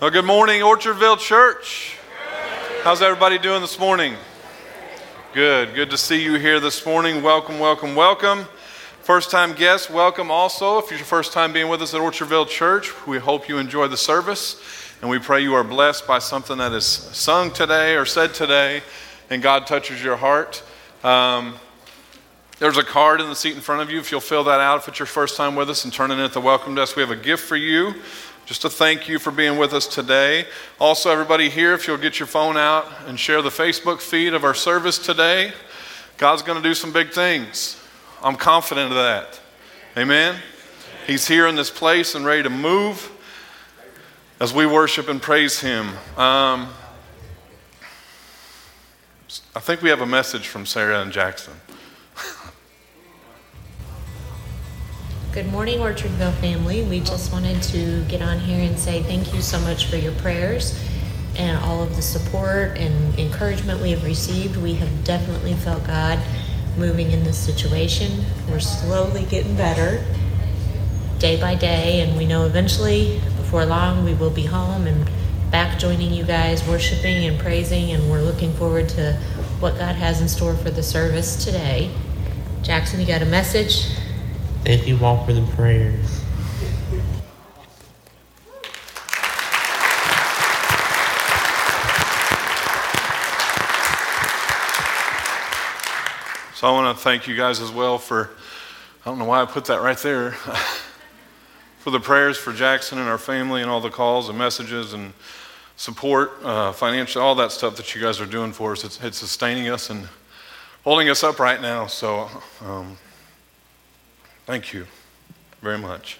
Well, good morning, Orchardville Church. How's everybody doing this morning? Good. Good to see you here this morning. Welcome, welcome, welcome. First time guests, welcome also. If it's your first time being with us at Orchardville Church, we hope you enjoy the service and we pray you are blessed by something that is sung today or said today and God touches your heart. Um, there's a card in the seat in front of you. If you'll fill that out, if it's your first time with us, and turn it in at the welcome desk, we have a gift for you. Just to thank you for being with us today. Also, everybody here, if you'll get your phone out and share the Facebook feed of our service today, God's going to do some big things. I'm confident of that. Amen. He's here in this place and ready to move as we worship and praise Him. Um, I think we have a message from Sarah and Jackson. Good morning, Orchardville family. We just wanted to get on here and say thank you so much for your prayers and all of the support and encouragement we have received. We have definitely felt God moving in this situation. We're slowly getting better day by day, and we know eventually, before long, we will be home and back joining you guys, worshiping and praising, and we're looking forward to what God has in store for the service today. Jackson, you got a message? Thank you all for the prayers. So I want to thank you guys as well for, I don't know why I put that right there, for the prayers for Jackson and our family and all the calls and messages and support, uh, financial, all that stuff that you guys are doing for us. It's, it's sustaining us and holding us up right now. So um, thank you very much.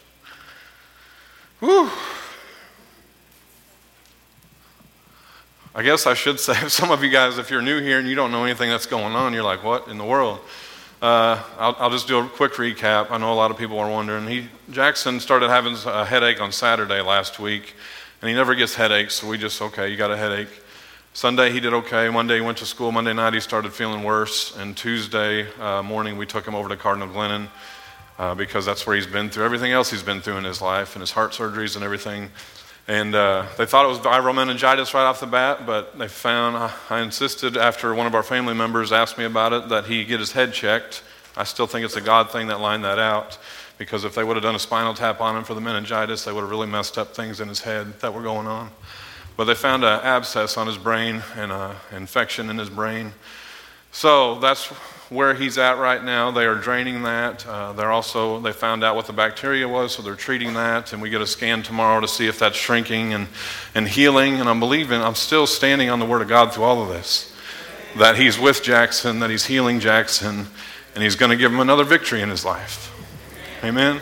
Whew. I guess I should say, some of you guys, if you're new here and you don't know anything that's going on, you're like, what in the world? Uh, I'll, I'll, just do a quick recap. I know a lot of people are wondering. He, Jackson started having a headache on Saturday last week, and he never gets headaches, so we just, okay, you got a headache. Sunday he did okay. Monday he went to school. Monday night he started feeling worse, and Tuesday uh, morning we took him over to Cardinal Glennon uh, because that's where he's been through everything else he's been through in his life and his heart surgeries and everything. And uh, they thought it was viral meningitis right off the bat, but they found, I, insisted after one of our family members asked me about it that he get his head checked. I still think it's a God thing that lined that out because if they would have done a spinal tap on him for the meningitis, they would have really messed up things in his head that were going on. But they found an abscess on his brain and an infection in his brain. So that's where he's at right now. They are draining that. Uh, they're also they found out what the bacteria was, so they're treating that. And we get a scan tomorrow to see if that's shrinking and and healing. And I'm believing I'm still standing on the Word of God through all of this. That He's with Jackson, that He's healing Jackson, and He's going to give him another victory in his life. Amen.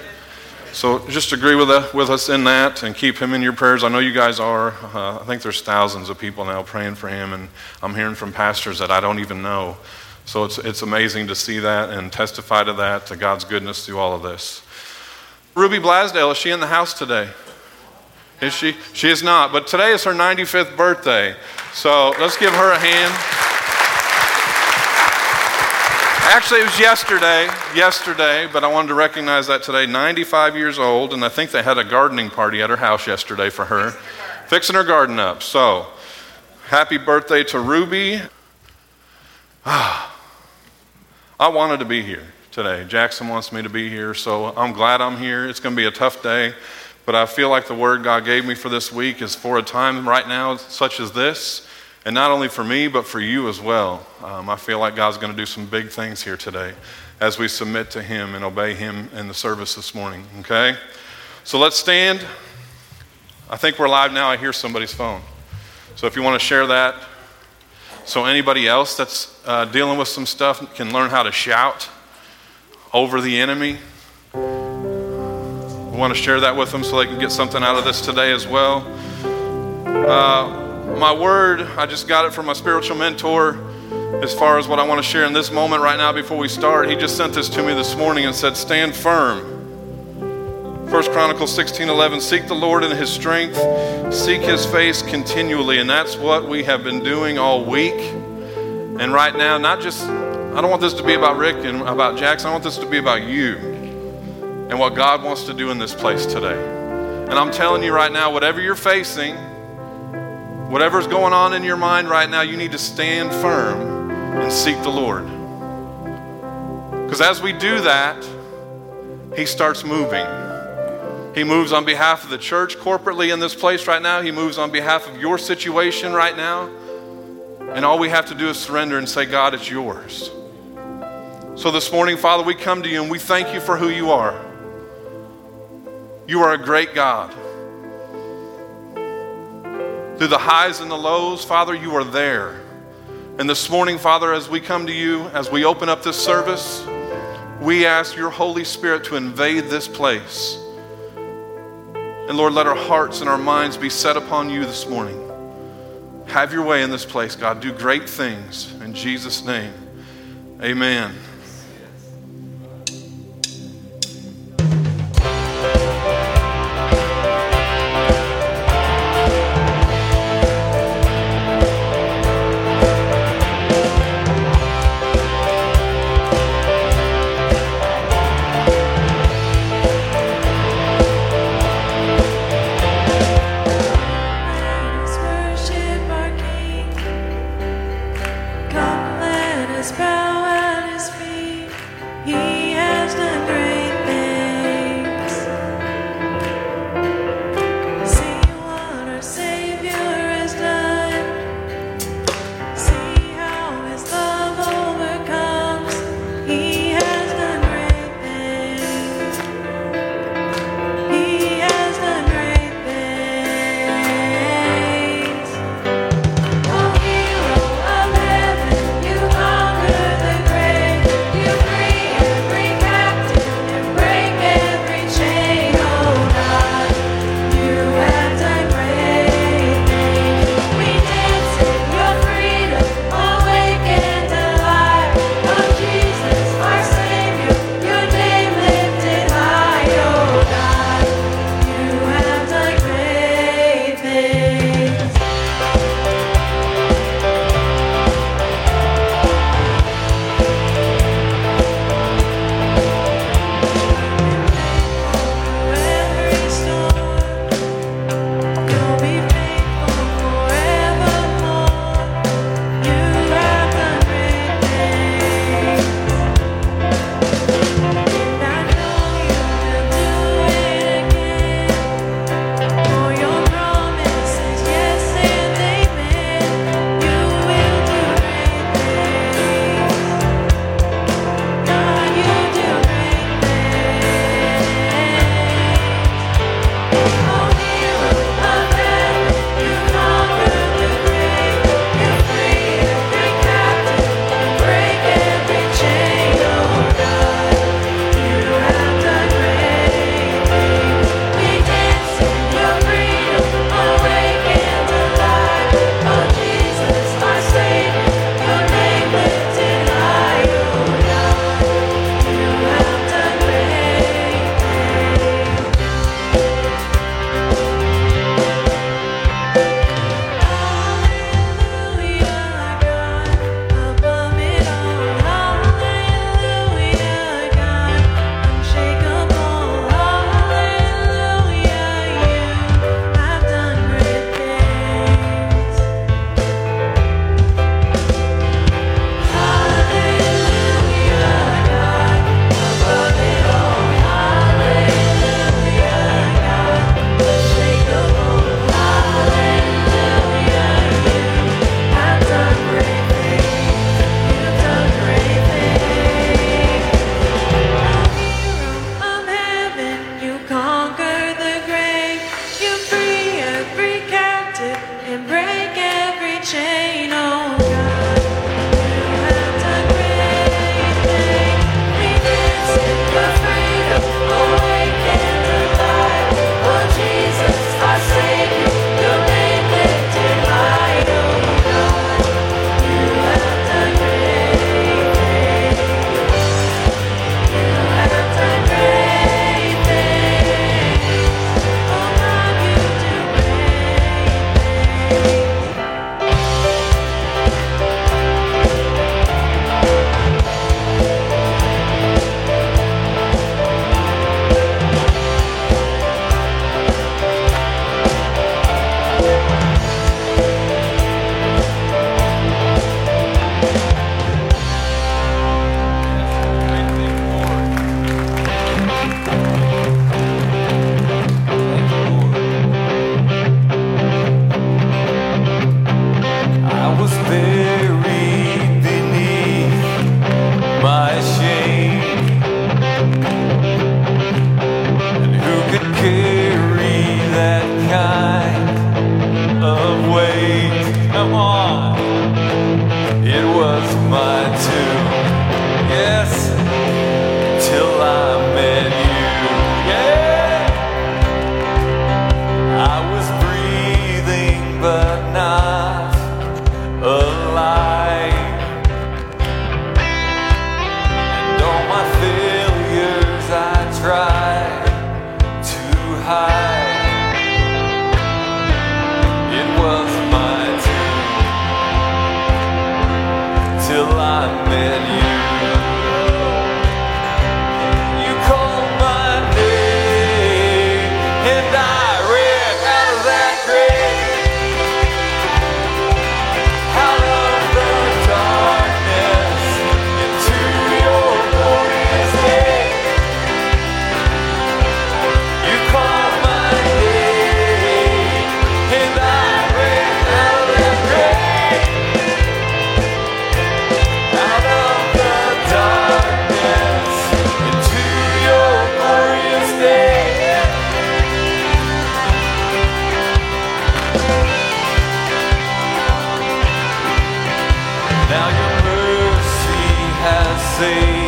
So just agree with, uh, with us in that and keep him in your prayers. I know you guys are. Uh, I think there's thousands of people now praying for him, and I'm hearing from pastors that I don't even know so it's, it's amazing to see that and testify to that, to God's goodness through all of this. Ruby Blasdale, is she in the house today? Is she? She is not, but today is her 95th birthday. So let's give her a hand. Actually, it was yesterday, yesterday, but I wanted to recognize that today. 95 years old, and I think they had a gardening party at her house yesterday for her, fixing her garden up. So, happy birthday to Ruby. Ah. I wanted to be here today. Jackson wants me to be here, so I'm glad I'm here. It's going to be a tough day, but I feel like the word God gave me for this week is for a time right now such as this, and not only for me, but for you as well. Um, I feel like God's going to do some big things here today as we submit to Him and obey Him in the service this morning, okay? So let's stand. I think we're live now. I hear somebody's phone. So if you want to share that, so anybody else that's uh, dealing with some stuff can learn how to shout over the enemy. We want to share that with them so they can get something out of this today as well. Uh, my word, I just got it from my spiritual mentor as far as what I want to share in this moment right now before we start. He just sent this to me this morning and said, Stand firm. 1 Chronicles 16 11, seek the Lord in his strength, seek his face continually. And that's what we have been doing all week. And right now, not just, I don't want this to be about Rick and about Jackson, I want this to be about you and what God wants to do in this place today. And I'm telling you right now, whatever you're facing, Whatever's going on in your mind right now, you need to stand firm and seek the Lord. Because as we do that, He starts moving. He moves on behalf of the church corporately in this place right now. He moves on behalf of your situation right now. And all we have to do is surrender and say, God, it's yours. So this morning, Father, we come to you and we thank you for who you are. You are a great God. Through the highs and the lows, Father, you are there. And this morning, Father, as we come to you, as we open up this service, we ask your Holy Spirit to invade this place. And Lord, let our hearts and our minds be set upon you this morning. Have your way in this place, God. Do great things. In Jesus' name, amen. say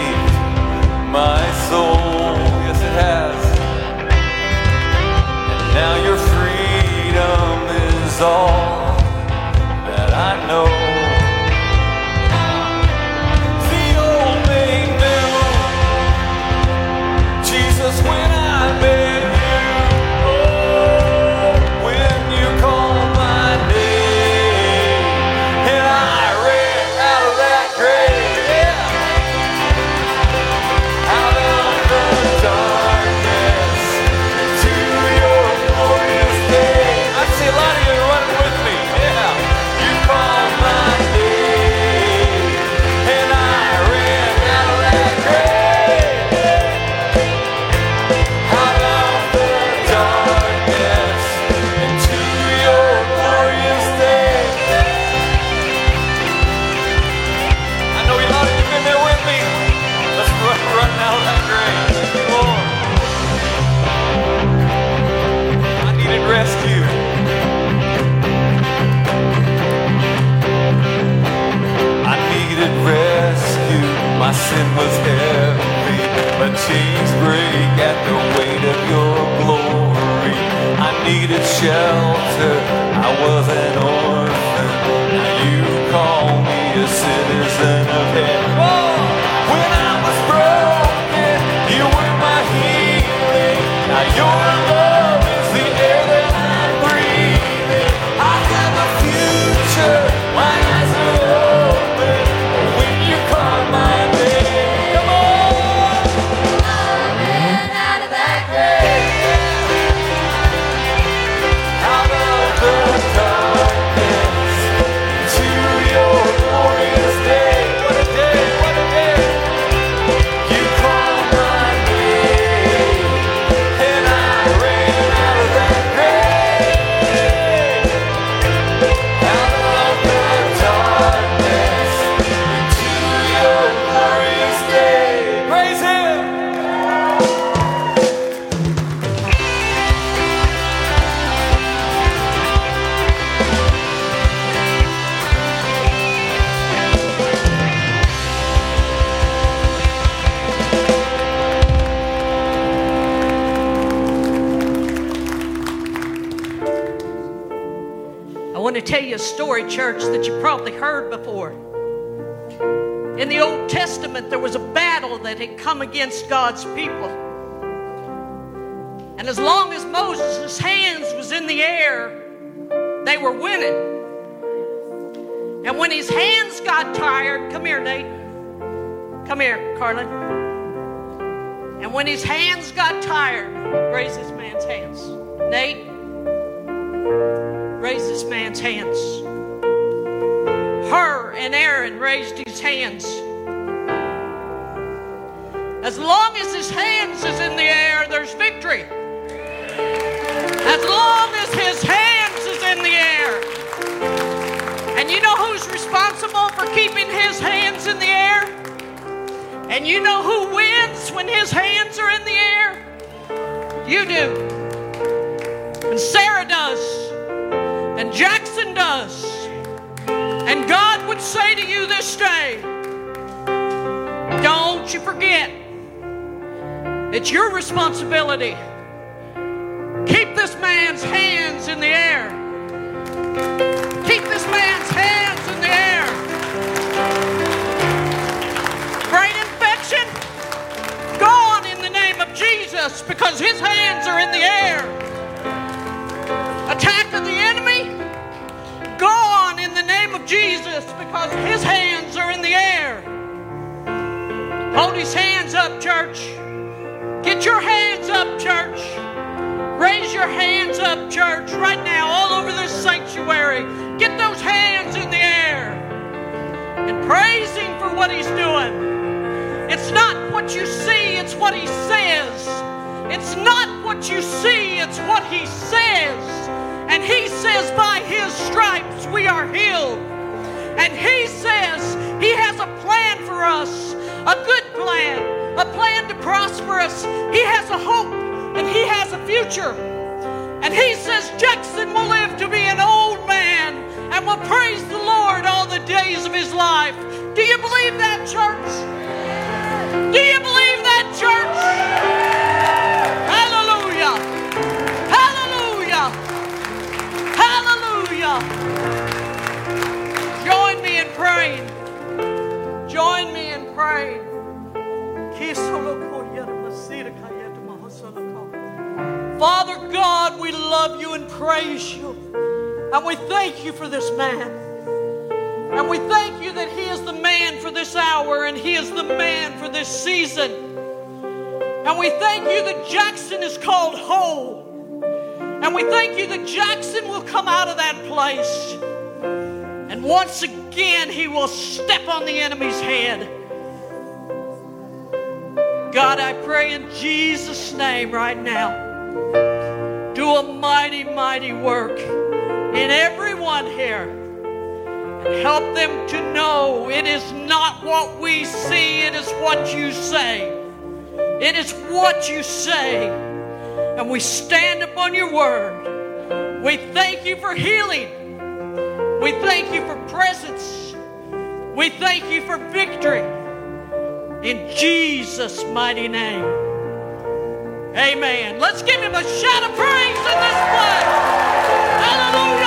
tell you a story, church, that you probably heard before. In the Old Testament, there was a battle that had come against God's people. And as long as Moses' hands was in the air, they were winning. And when his hands got tired, come here, Nate. Come here, Carlin. And when his hands got tired, raise this man's hands. Nate, raise this man's hands. Hur and Aaron raised his hands. As long as his hands is in the air, there's victory. As long as his hands is in the air. And you know who's responsible for keeping his hands in the air? And you know who wins when his hands are in the air? You do. And Sarah does. And Jackson does. And God would say to you this day, don't you forget, it's your responsibility. Keep this man's hands in the air. Keep this man's hands in the air. Brain infection, gone in the name of Jesus because his hands are in the air. Attack of the Jesus because his hands are in the air. Hold his hands up, church. Get your hands up, church. Raise your hands up, church, right now, all over this sanctuary. Get those hands in the air and praise Him for what He's doing. It's not what you see, it's what He says. It's not what you see, it's what He says. And He says, by His stripes we are healed. And He says He has a plan for us, a good plan, a plan to prosper us. He has a hope and He has a future. And He says Jackson will live to be an old man and will praise the Lord all the days of his life. Do you believe that, church? Do Praying. Father God, we love you and praise you. And we thank you for this man. And we thank you that he is the man for this hour and he is the man for this season. And we thank you that Jackson is called whole. And we thank you that Jackson will come out of that place. And once again, he will step on the enemy's head. God, I pray in Jesus' name right now. Do a mighty, mighty work in everyone here. And help them to know it is not what we see, it is what you say. It is what you say. And we stand upon your word. We thank you for healing. We thank you for presence. We thank you for victory. In Jesus' mighty name. Amen. Let's give him a shout of praise in this place. Hallelujah.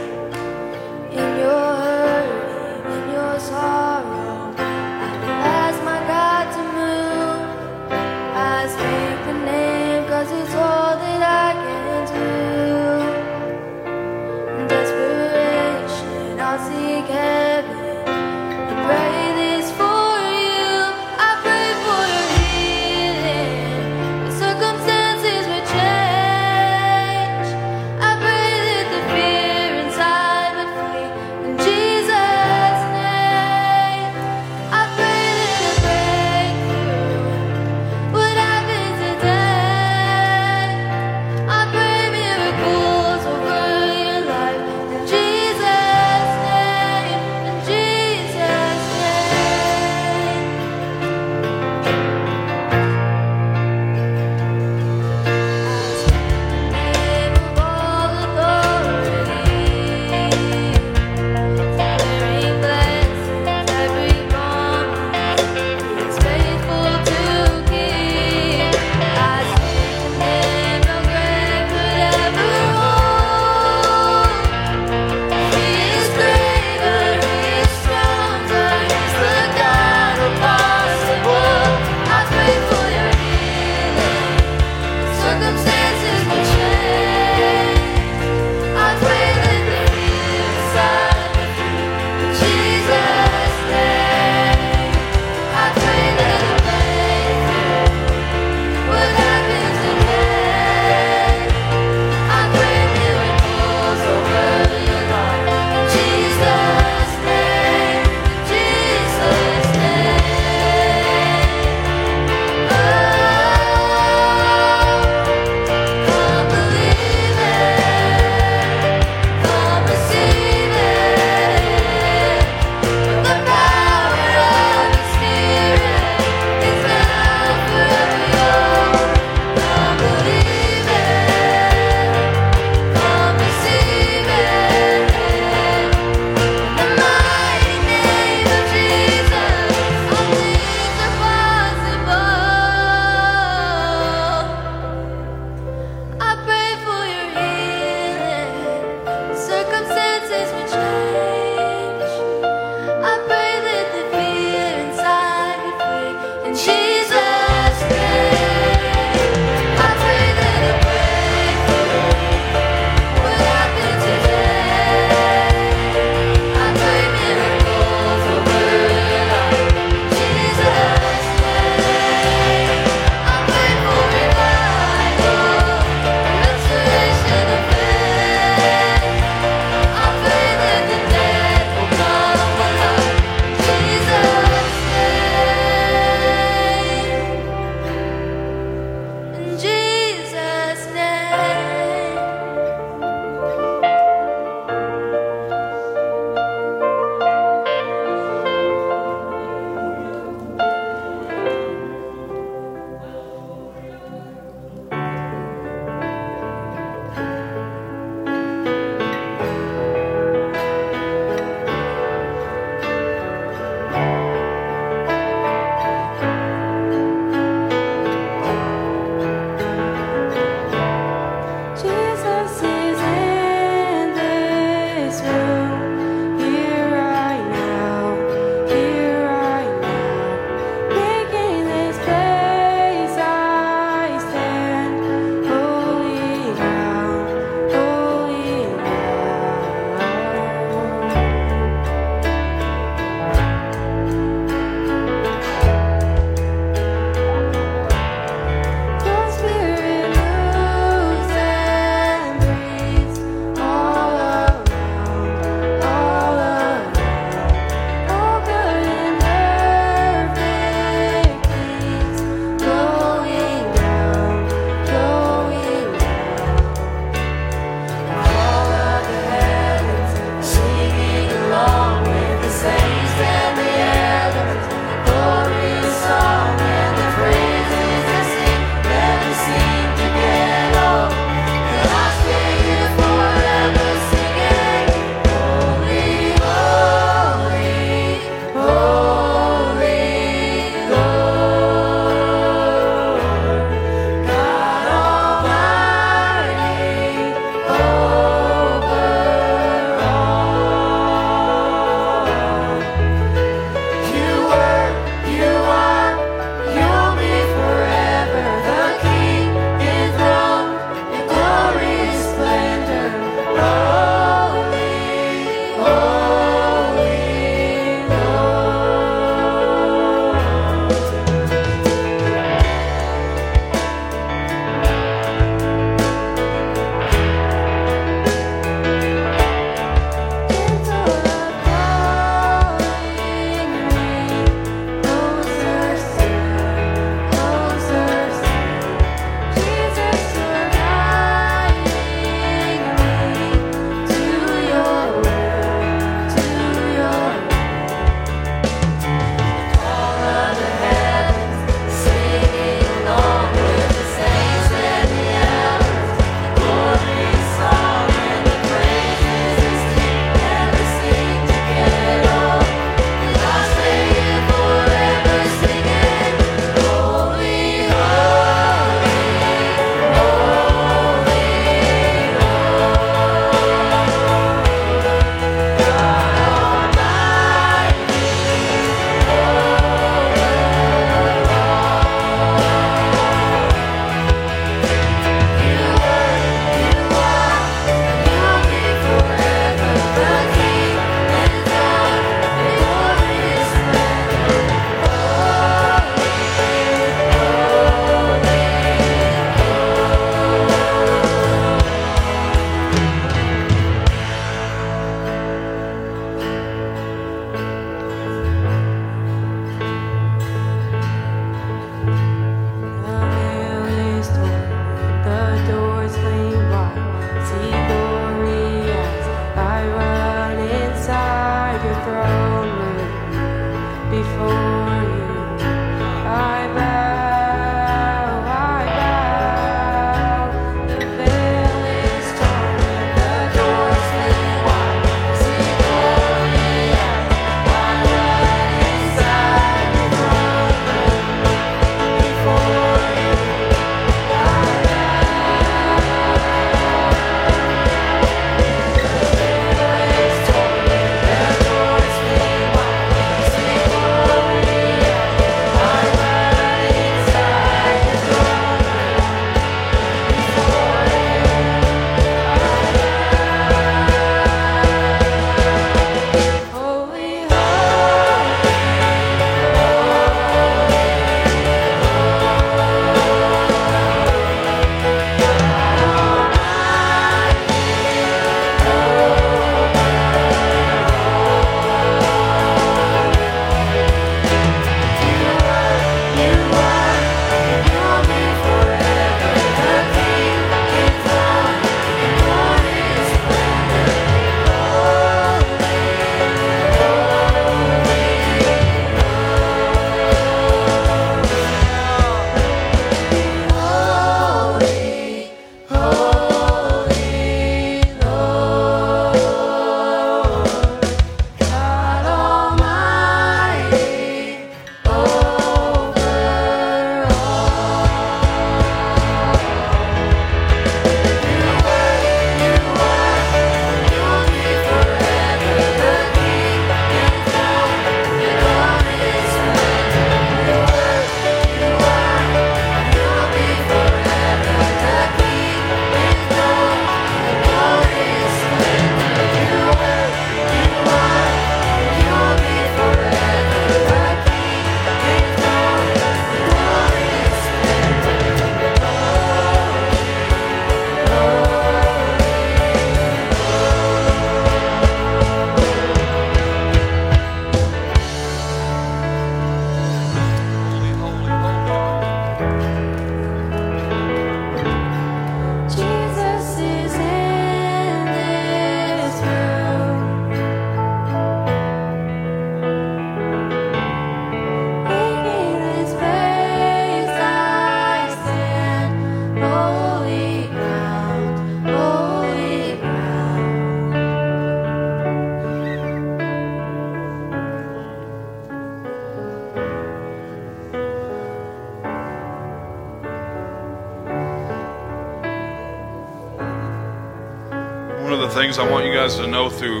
Things I want you guys to know through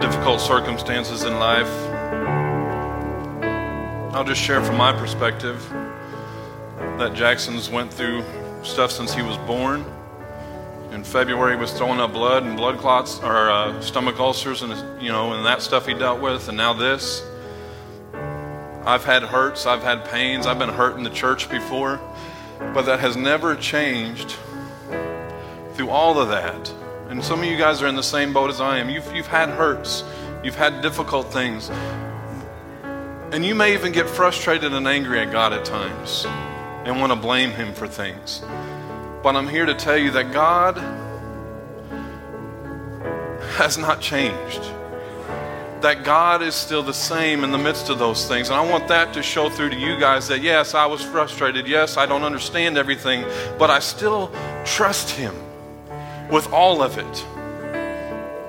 difficult circumstances in life. I'll just share from my perspective that Jackson's went through stuff since he was born. In February, he was throwing up blood and blood clots or uh, stomach ulcers, and you know, and that stuff he dealt with, and now this. I've had hurts, I've had pains, I've been hurt in the church before, but that has never changed through all of that. And some of you guys are in the same boat as I am. You've, you've had hurts, you've had difficult things, and you may even get frustrated and angry at God at times and want to blame Him for things. But I'm here to tell you that God has not changed. That God is still the same in the midst of those things. And I want that to show through to you guys that yes, I was frustrated. Yes, I don't understand everything, but I still trust Him with all of it.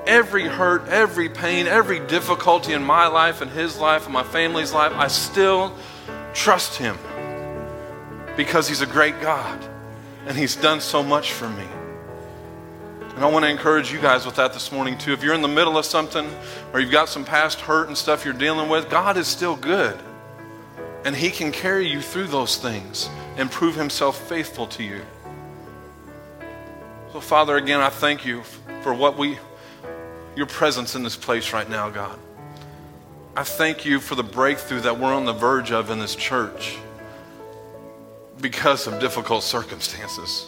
Every hurt, every pain, every difficulty in my life and His life and my family's life, I still trust Him because He's a great God and He's done so much for me. And I want to encourage you guys with that this morning, too. If you're in the middle of something or you've got some past hurt and stuff you're dealing with, God is still good. And He can carry you through those things and prove Himself faithful to you. So, Father, again, I thank you for what we, your presence in this place right now, God. I thank you for the breakthrough that we're on the verge of in this church because of difficult circumstances.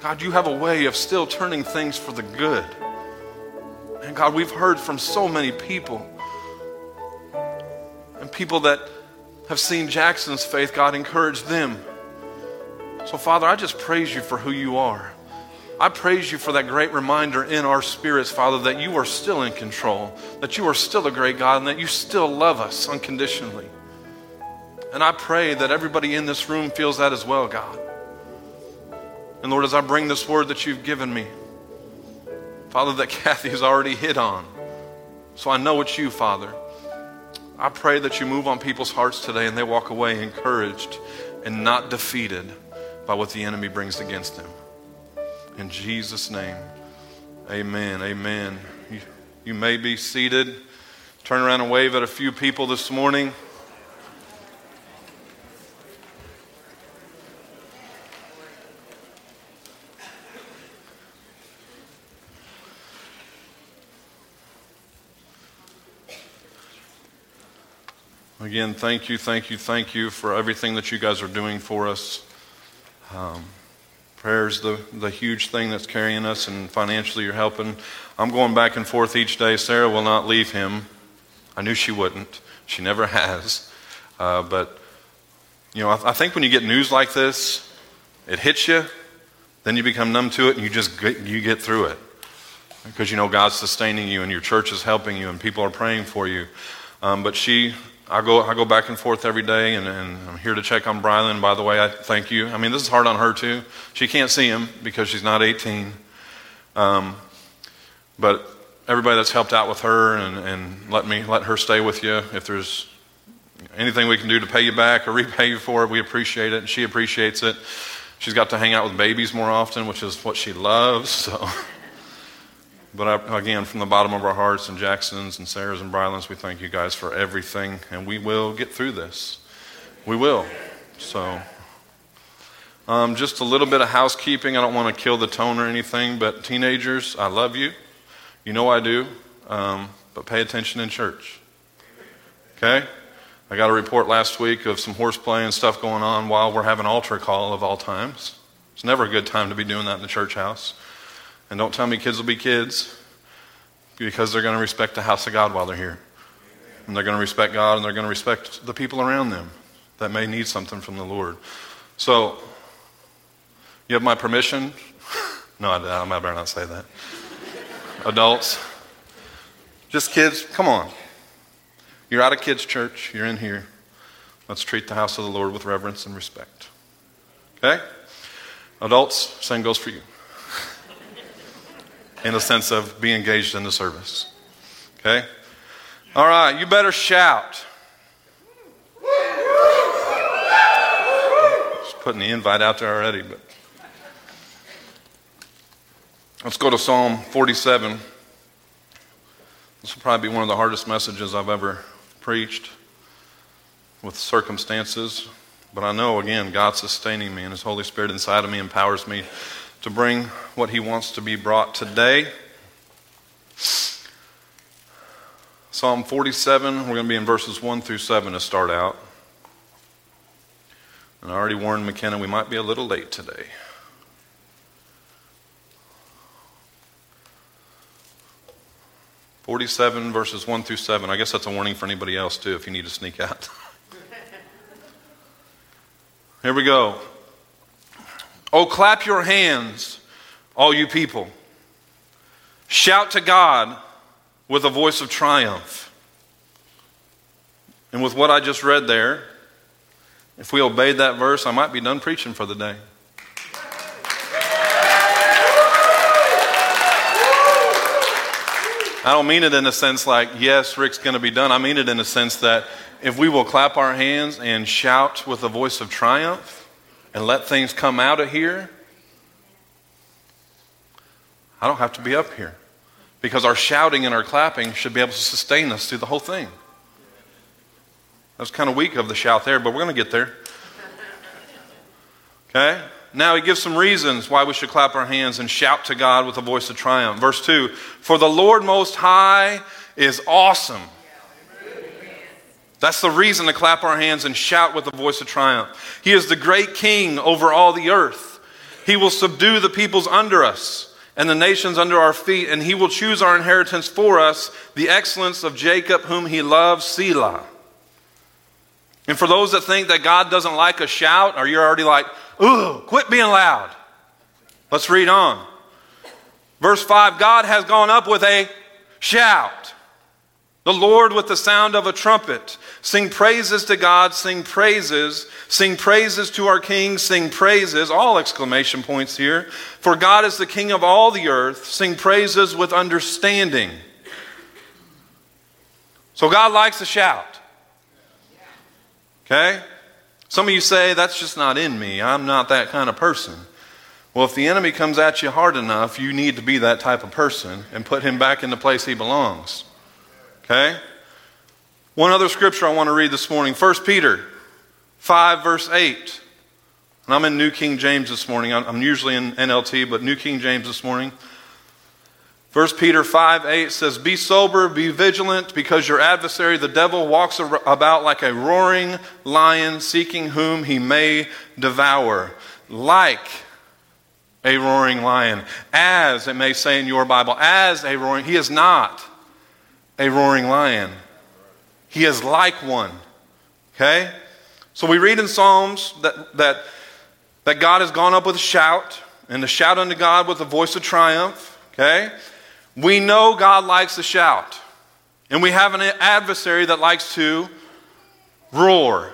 God, you have a way of still turning things for the good. And God, we've heard from so many people and people that have seen Jackson's faith, God, encourage them. So, Father, I just praise you for who you are. I praise you for that great reminder in our spirits, Father, that you are still in control, that you are still a great God, and that you still love us unconditionally. And I pray that everybody in this room feels that as well, God. And Lord, as I bring this word that you've given me, Father, that Kathy has already hit on, so I know it's you, Father. I pray that you move on people's hearts today and they walk away encouraged and not defeated by what the enemy brings against them. In Jesus' name, amen. Amen. You, you may be seated. Turn around and wave at a few people this morning. Again, thank you, thank you, thank you for everything that you guys are doing for us. Um, prayer is the, the huge thing that's carrying us, and financially you're helping. I'm going back and forth each day. Sarah will not leave him. I knew she wouldn't. She never has. Uh, but, you know, I, I think when you get news like this, it hits you, then you become numb to it, and you just get, you get through it. Because you know God's sustaining you, and your church is helping you, and people are praying for you. Um, but she I go, I go back and forth every day, and, and I'm here to check on Brylan. By the way, I thank you. I mean, this is hard on her too. She can't see him because she's not 18. Um, but everybody that's helped out with her and, and let me let her stay with you. If there's anything we can do to pay you back or repay you for it, we appreciate it, and she appreciates it. She's got to hang out with babies more often, which is what she loves. So. But I, again, from the bottom of our hearts, and Jackson's and Sarah's and Brylan's, we thank you guys for everything, and we will get through this. We will. So, um, just a little bit of housekeeping. I don't want to kill the tone or anything, but teenagers, I love you. You know I do. Um, but pay attention in church. Okay? I got a report last week of some horseplay and stuff going on while we're having altar call of all times. It's never a good time to be doing that in the church house. And don't tell me kids will be kids because they're going to respect the house of God while they're here. And they're going to respect God and they're going to respect the people around them that may need something from the Lord. So, you have my permission? no, I, I better not say that. Adults, just kids, come on. You're out of kids' church, you're in here. Let's treat the house of the Lord with reverence and respect. Okay? Adults, same goes for you in the sense of be engaged in the service. Okay? All right, you better shout. Just putting the invite out there already, but Let's go to Psalm 47. This will probably be one of the hardest messages I've ever preached with circumstances. But I know, again, God's sustaining me and His Holy Spirit inside of me empowers me to bring what He wants to be brought today. Psalm 47, we're going to be in verses 1 through 7 to start out. And I already warned McKenna we might be a little late today. Forty-seven verses one through seven. I guess that's a warning for anybody else too, if you need to sneak out. Here we go. Oh, clap your hands, all you people. Shout to God with a voice of triumph. And with what I just read there, if we obeyed that verse, I might be done preaching for the day. I don't mean it in a sense like, yes, Rick's going to be done. I mean it in a sense that if we will clap our hands and shout with a voice of triumph and let things come out of here, I don't have to be up here. Because our shouting and our clapping should be able to sustain us through the whole thing. That was kind of weak of the shout there, but we're going to get there. Okay? Now he gives some reasons why we should clap our hands and shout to God with a voice of triumph. Verse 2 For the Lord Most High is awesome. That's the reason to clap our hands and shout with a voice of triumph. He is the great king over all the earth. He will subdue the peoples under us and the nations under our feet, and he will choose our inheritance for us, the excellence of Jacob, whom he loves, Selah. And for those that think that God doesn't like a shout, or you're already like, Ooh, quit being loud. Let's read on. Verse 5 God has gone up with a shout. The Lord with the sound of a trumpet. Sing praises to God, sing praises, sing praises to our King, sing praises, all exclamation points here. For God is the King of all the earth, sing praises with understanding. So God likes a shout. Okay? Some of you say, that's just not in me. I'm not that kind of person. Well, if the enemy comes at you hard enough, you need to be that type of person and put him back in the place he belongs. Okay? One other scripture I want to read this morning 1 Peter 5, verse 8. And I'm in New King James this morning. I'm usually in NLT, but New King James this morning. 1 Peter 5 8 says, Be sober, be vigilant, because your adversary, the devil, walks about like a roaring lion, seeking whom he may devour. Like a roaring lion, as it may say in your Bible, as a roaring, he is not a roaring lion. He is like one. Okay? So we read in Psalms that, that, that God has gone up with a shout, and to shout unto God with a voice of triumph. Okay? We know God likes to shout, and we have an adversary that likes to roar.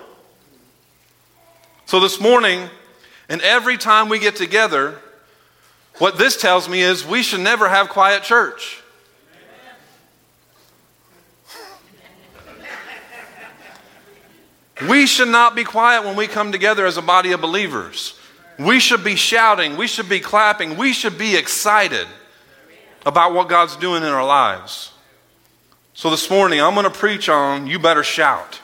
So this morning, and every time we get together, what this tells me is we should never have quiet church. We should not be quiet when we come together as a body of believers. We should be shouting, we should be clapping, we should be excited about what God's doing in our lives. So this morning, I'm going to preach on you better shout.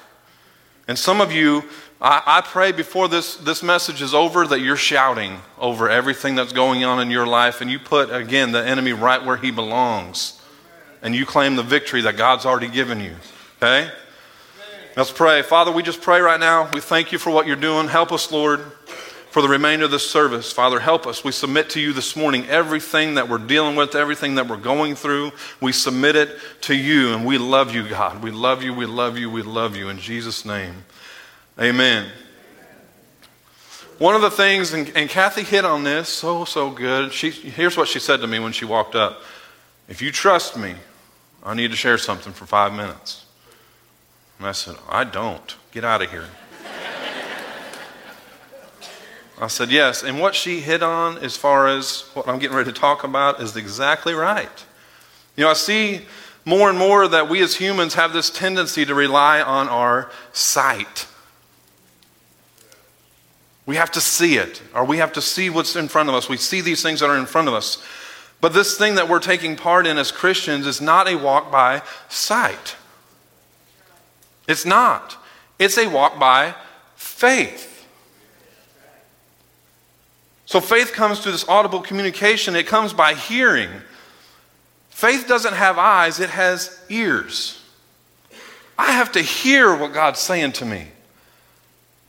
And some of you, I, I, pray before this, this message is over that you're shouting over everything that's going on in your life and you put, again, the enemy right where he belongs. And you claim the victory that God's already given you. Okay? Let's pray. Father, we just pray right now. We thank you for what you're doing. Help us, Lord for the remainder of this service. Father, help us. We submit to you this morning everything that we're dealing with, everything that we're going through. We submit it to you, and we love you, God. We love you, we love you, we love you. In Jesus' name, amen. One of the things, and, and Kathy hit on this so, so good. She, here's what she said to me when she walked up If you trust me, I need to share something for five minutes. And I said, I don't. Get out of here. I said, Yes. And what she hit on, as far as what I'm getting ready to talk about, is exactly right. You know, I see more and more that we as humans have this tendency to rely on our sight. We have to see it, or we have to see what's in front of us. We see these things that are in front of us. But this thing that we're taking part in as Christians is not a walk by sight. It's not. It's a walk by faith. So faith comes through this audible communication, it comes by hearing. Faith doesn't have eyes, it has ears. I have to hear what God's saying to me.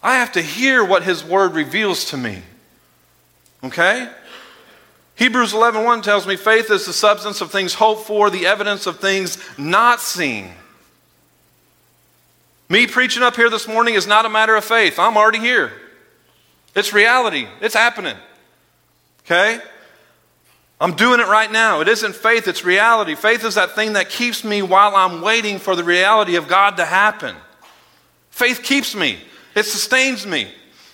I have to hear what his word reveals to me. Okay? Hebrews 11:1 1 tells me faith is the substance of things hoped for, the evidence of things not seen. Me preaching up here this morning is not a matter of faith. I'm already here. It's reality. It's happening. Okay? I'm doing it right now. It isn't faith, it's reality. Faith is that thing that keeps me while I'm waiting for the reality of God to happen. Faith keeps me, it sustains me.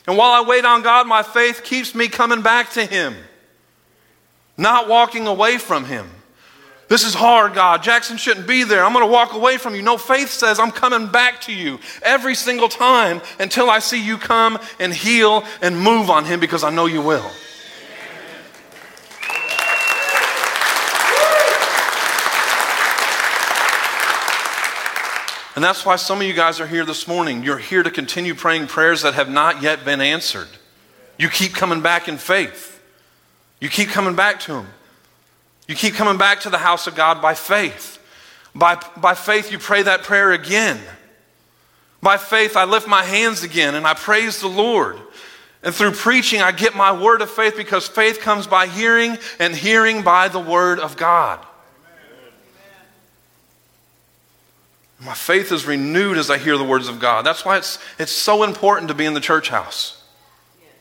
And while I wait on God, my faith keeps me coming back to Him, not walking away from Him. This is hard, God. Jackson shouldn't be there. I'm going to walk away from you. No, faith says I'm coming back to you every single time until I see you come and heal and move on him because I know you will. And that's why some of you guys are here this morning. You're here to continue praying prayers that have not yet been answered. You keep coming back in faith, you keep coming back to Him. You keep coming back to the house of God by faith. By, by faith, you pray that prayer again. By faith, I lift my hands again and I praise the Lord. And through preaching, I get my word of faith because faith comes by hearing and hearing by the word of God. My faith is renewed as I hear the words of God. That's why it's, it's so important to be in the church house.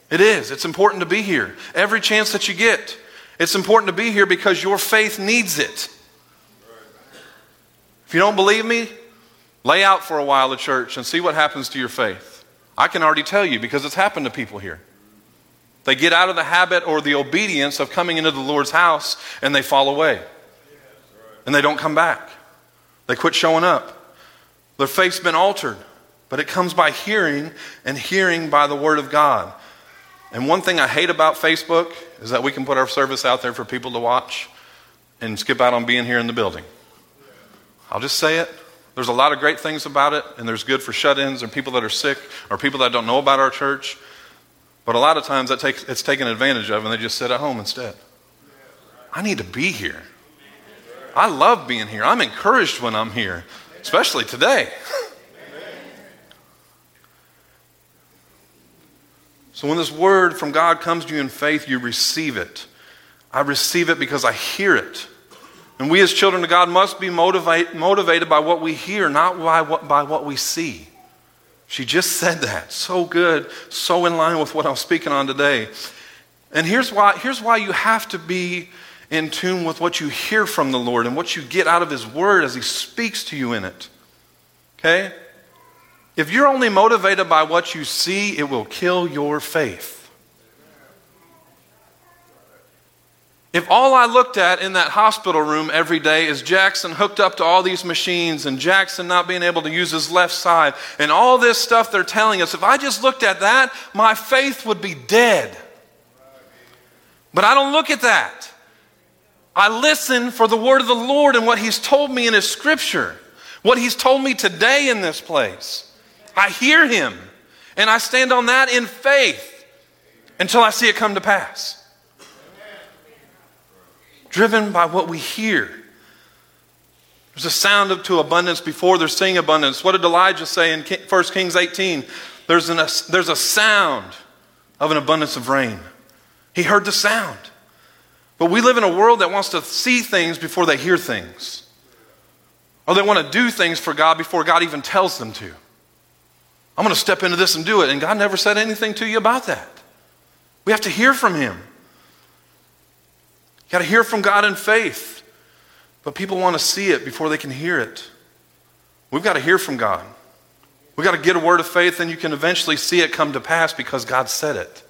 It is. It's important to be here every chance that you get. It's important to be here because your faith needs it. If you don't believe me, lay out for a while at church and see what happens to your faith. I can already tell you because it's happened to people here. They get out of the habit or the obedience of coming into the Lord's house and they fall away. And they don't come back. They quit showing up. Their faith's been altered, but it comes by hearing and hearing by the Word of God. And one thing I hate about Facebook is that we can put our service out there for people to watch and skip out on being here in the building. I'll just say it. There's a lot of great things about it, and there's good for shut ins and people that are sick or people that don't know about our church. But a lot of times that takes, it's taken advantage of, and they just sit at home instead. I need to be here. I love being here. I'm encouraged when I'm here, especially today. So when this word from God comes to you in faith, you receive it. I receive it because I hear it. And we as children of God must be motivate, motivated by what we hear, not by what, by what we see. She just said that. So good, so in line with what I'm speaking on today. And here's why, here's why you have to be in tune with what you hear from the Lord and what you get out of His Word as He speaks to you in it. Okay? If you're only motivated by what you see, it will kill your faith. If all I looked at in that hospital room every day is Jackson hooked up to all these machines and Jackson not being able to use his left side and all this stuff they're telling us, if I just looked at that, my faith would be dead. But I don't look at that. I listen for the word of the Lord and what he's told me in his scripture, what he's told me today in this place. I hear him, and I stand on that in faith until I see it come to pass. Driven by what we hear. There's a sound of, to abundance before there's seeing abundance. What did Elijah say in 1 Kings 18? There's, an, there's a sound of an abundance of rain. He heard the sound. But we live in a world that wants to see things before they hear things. Or they want to do things for God before God even tells them to. I'm going to step into this and do it. And God never said anything to you about that. We have to hear from Him. You got to hear from God in faith. But people want to see it before they can hear it. We've got to hear from God. We've got to get a word of faith, and you can eventually see it come to pass because God said it.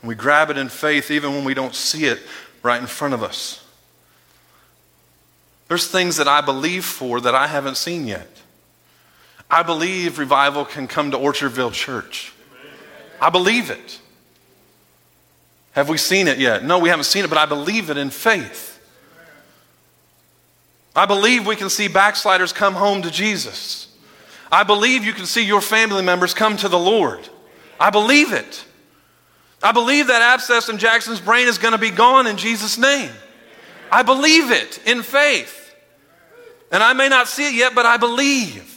And we grab it in faith even when we don't see it right in front of us. There's things that I believe for that I haven't seen yet. I believe revival can come to Orchardville Church. I believe it. Have we seen it yet? No, we haven't seen it, but I believe it in faith. I believe we can see backsliders come home to Jesus. I believe you can see your family members come to the Lord. I believe it. I believe that abscess in Jackson's brain is going to be gone in Jesus' name. I believe it in faith. And I may not see it yet, but I believe.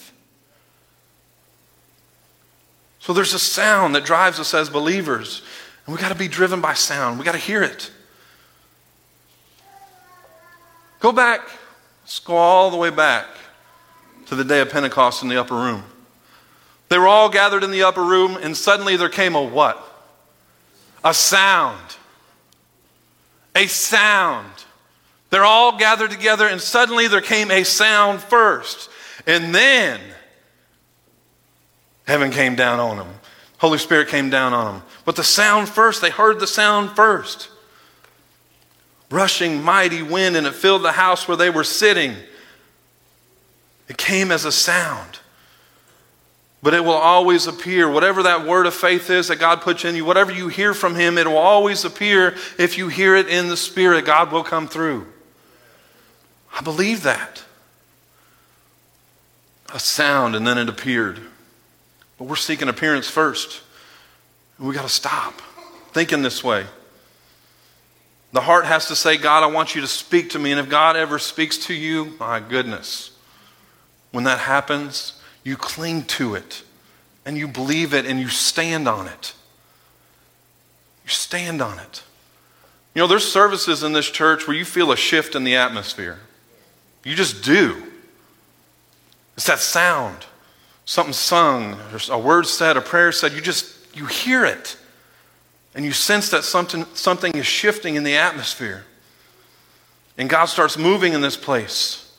So there's a sound that drives us as believers. And we got to be driven by sound. We got to hear it. Go back, let's go all the way back to the day of Pentecost in the upper room. They were all gathered in the upper room, and suddenly there came a what? A sound. A sound. They're all gathered together, and suddenly there came a sound first. And then heaven came down on them. Holy Spirit came down on them. But the sound first, they heard the sound first. Rushing mighty wind, and it filled the house where they were sitting. It came as a sound. But it will always appear, whatever that word of faith is that God puts in you, whatever you hear from Him, it will always appear. If you hear it in the Spirit, God will come through. I believe that. A sound, and then it appeared. But we're seeking appearance first. And we got to stop thinking this way. The heart has to say, God, I want you to speak to me. And if God ever speaks to you, my goodness, when that happens, you cling to it and you believe it and you stand on it. You stand on it. You know, there's services in this church where you feel a shift in the atmosphere. You just do. It's that sound. Something sung, or a word said, a prayer said, you just you hear it. And you sense that something, something is shifting in the atmosphere. And God starts moving in this place.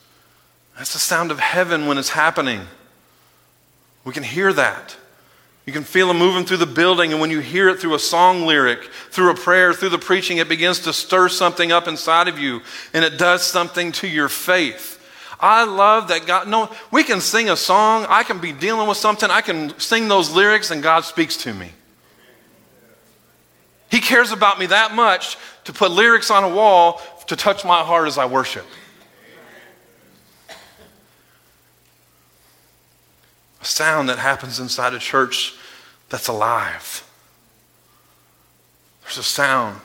That's the sound of heaven when it's happening. We can hear that. You can feel Him moving through the building, and when you hear it through a song lyric, through a prayer, through the preaching, it begins to stir something up inside of you, and it does something to your faith. I love that God, no, we can sing a song, I can be dealing with something, I can sing those lyrics, and God speaks to me. He cares about me that much to put lyrics on a wall to touch my heart as I worship. A sound that happens inside a church that's alive. There's a sound.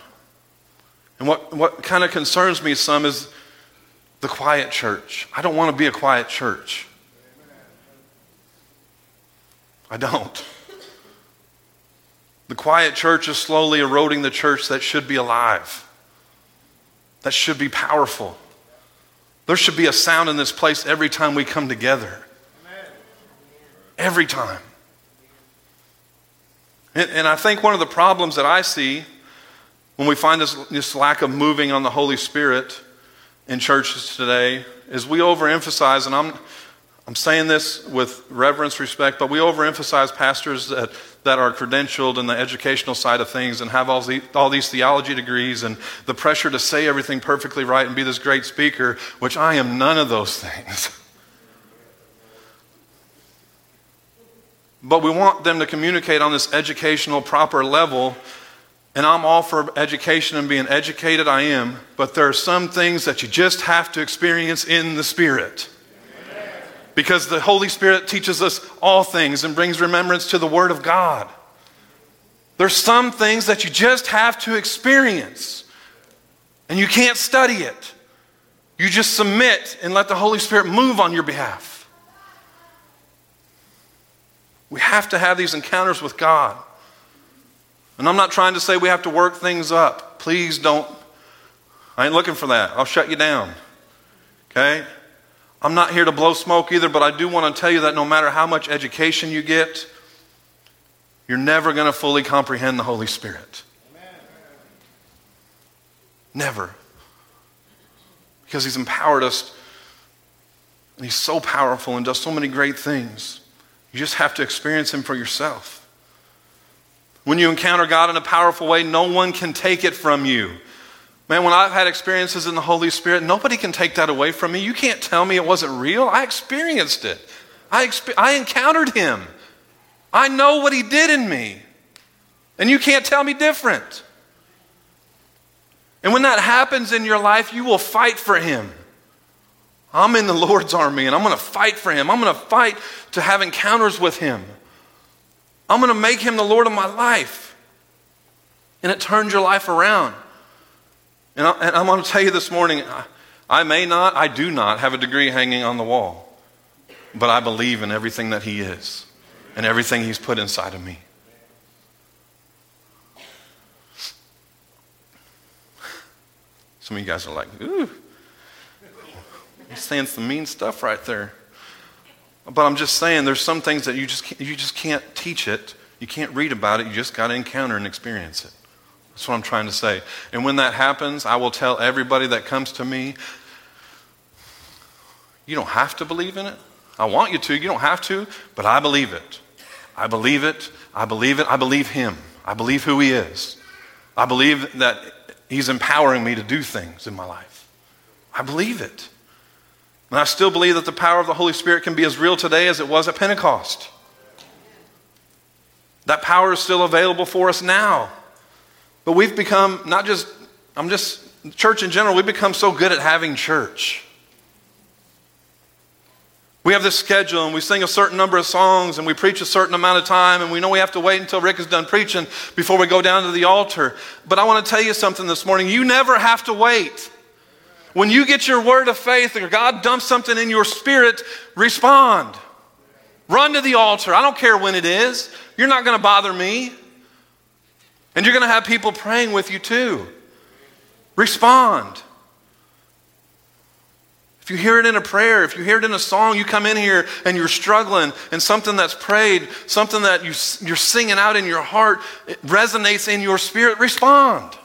And what, what kind of concerns me some is the quiet church. I don't want to be a quiet church. I don't. The quiet church is slowly eroding the church that should be alive, that should be powerful. There should be a sound in this place every time we come together. Every time. And, and, I think one of the problems that I see when we find this, this lack of moving on the Holy Spirit in churches today is we overemphasize, and I'm, I'm saying this with reverence, respect, but we overemphasize pastors that, that are credentialed in the educational side of things and have all, the, all these theology degrees and the pressure to say everything perfectly right and be this great speaker, which I am none of those things. But we want them to communicate on this educational, proper level. And I'm all for education and being educated, I am. But there are some things that you just have to experience in the Spirit. Because the Holy Spirit teaches us all things and brings remembrance to the Word of God. There's some things that you just have to experience. And you can't study it. You just submit and let the Holy Spirit move on your behalf. We have to have these encounters with God. And I'm not trying to say we have to work things up. Please don't. I ain't looking for that. I'll shut you down. Okay? I'm not here to blow smoke either, but I do want to tell you that no matter how much education you get, you're never going to fully comprehend the Holy Spirit. Never. Because He's empowered us, and He's so powerful and does so many great things. You just have to experience Him for yourself. When you encounter God in a powerful way, no one can take it from you. Man, when I've had experiences in the Holy Spirit, nobody can take that away from me. You can't tell me it wasn't real. I experienced it, I, I encountered Him. I know what He did in me. And you can't tell me different. And when that happens in your life, you will fight for Him. I'm in the Lord's army and I'm going to fight for Him. I'm going to fight to have encounters with Him. I'm going to make Him the Lord of my life. And it turns your life around. And, I, am going to tell you this morning I, I may not, I do not have a degree hanging on the wall, but I believe in everything that He is and everything He's put inside of me. Some of you guys are like, ooh, he's saying some mean stuff right there. But I'm just saying, there's some things that you just can't, you just can't teach it. You can't read about it. You just got to encounter and experience it. That's what I'm trying to say. And when that happens, I will tell everybody that comes to me, you don't have to believe in it. I want you to. You don't have to, but I believe it. I believe it. I believe it. I believe Him. I believe who He is. I believe that He's empowering me to do things in my life. I believe it. And I still believe that the power of the Holy Spirit can be as real today as it was at Pentecost. That power is still available for us now. But we've become not just, I'm just, church in general, we've become so good at having church. We have this schedule and we sing a certain number of songs and we preach a certain amount of time and we know we have to wait until Rick is done preaching before we go down to the altar. But I want to tell you something this morning. You never have to wait. When you get your word of faith or God dumps something in your spirit, respond. Run to the altar. I don't care when it is. You're not going to bother me. And you're going to have people praying with you too. Respond. If you hear it in a prayer, if you hear it in a song, you come in here and you're struggling, and something that's prayed, something that you, you're singing out in your heart, resonates in your spirit, respond.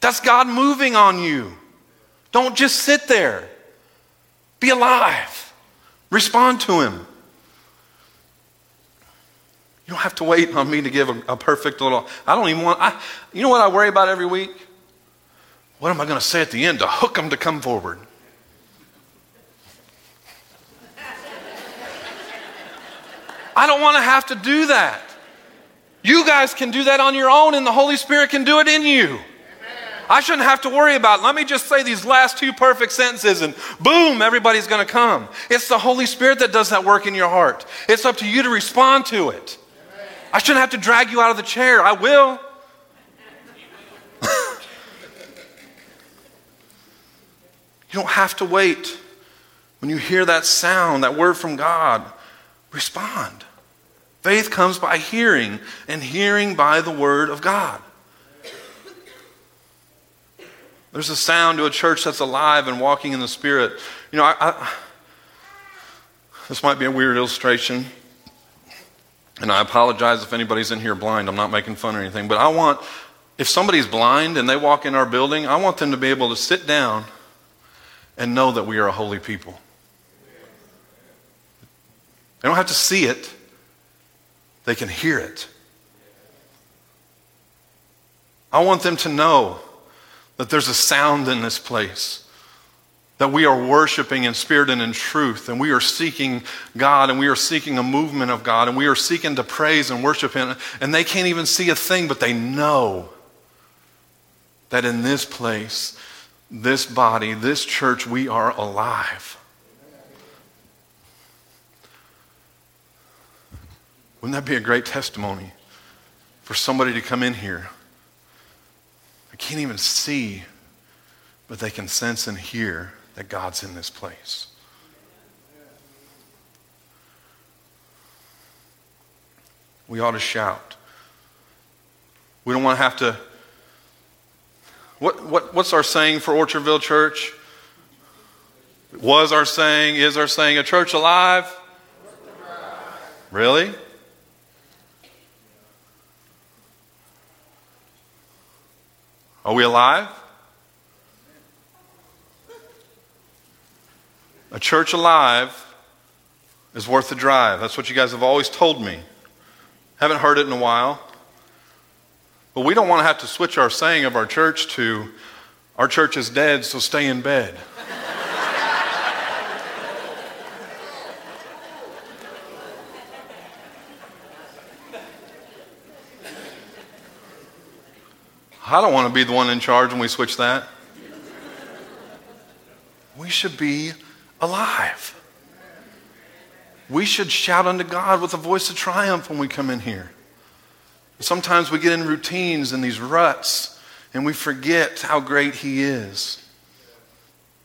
That's God moving on you. Don't just sit there. Be alive. Respond to Him. You don't have to wait on me to give a, a perfect little. I don't even want. I, you know what I worry about every week? What am I going to say at the end to hook them to come forward? I don't want to have to do that. You guys can do that on your own, and the Holy Spirit can do it in you. I shouldn't have to worry about, it. let me just say these last two perfect sentences, and boom, everybody's going to come. It's the Holy Spirit that does that work in your heart. It's up to you to respond to it. I shouldn't have to drag you out of the chair. I will. you don't have to wait. When you hear that sound, that word from God, respond. Faith comes by hearing, and hearing by the Word of God. There's a sound to a church that's alive and walking in the Spirit. You know, I, I, this might be a weird illustration, and I apologize if anybody's in here blind. I'm not making fun or anything, but I want, if somebody's blind and they walk in our building, I want them to be able to sit down and know that we are a holy people. They don't have to see it, they can hear it. I want them to know that there's a sound in this place, that we are worshiping in spirit and in truth, and we are seeking God, and we are seeking a movement of God, and we are seeking to praise and worship Him. And they can't even see a thing, but they know that in this place, this body, this church, we are alive. Wouldn't that be a great testimony for somebody to come in here? Can't even see, but they can sense and hear that God's in this place. We ought to shout. We don't want to have to. What, what, what's our saying for Orchardville Church? Was our saying, is our saying, a church alive? Really? Are we alive? A church alive is worth the drive. That's what you guys have always told me. Haven't heard it in a while. But we don't want to have to switch our saying of our church to our church is dead, so stay in bed. I don't want to be the one in charge when we switch that. We should be alive. We should shout unto God with a voice of triumph when we come in here. Sometimes we get in routines and these ruts and we forget how great He is.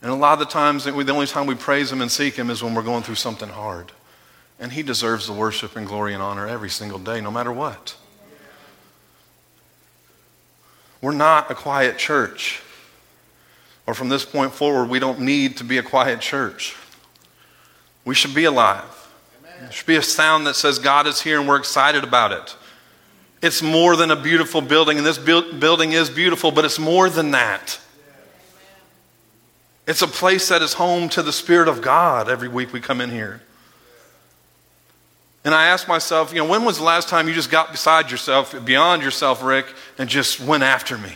And a lot of the times, the only time we praise Him and seek Him is when we're going through something hard. And He deserves the worship and glory and honor every single day, no matter what. We're not a quiet church. Or from this point forward, we don't need to be a quiet church. We should be alive. There should be a sound that says God is here and we're excited about it. It's more than a beautiful building, and this building is beautiful, but it's more than that. It's a place that is home to the Spirit of God every week we come in here. And I ask myself, you know, when was the last time you just got beside yourself, beyond yourself, Rick, and just went after me?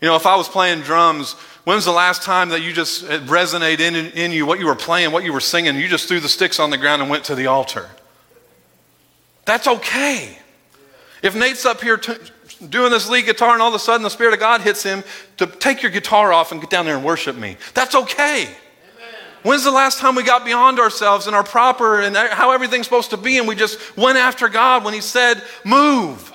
You know, if I was playing drums, when's the last time that you just resonated in, in you what you were playing, what you were singing? You just threw the sticks on the ground and went to the altar. That's okay. If Nate's up here t- doing this lead guitar and all of a sudden the Spirit of God hits him to take your guitar off and get down there and worship me, that's okay. When's the last time we got beyond ourselves and our proper and how everything's supposed to be and we just went after God when He said, move?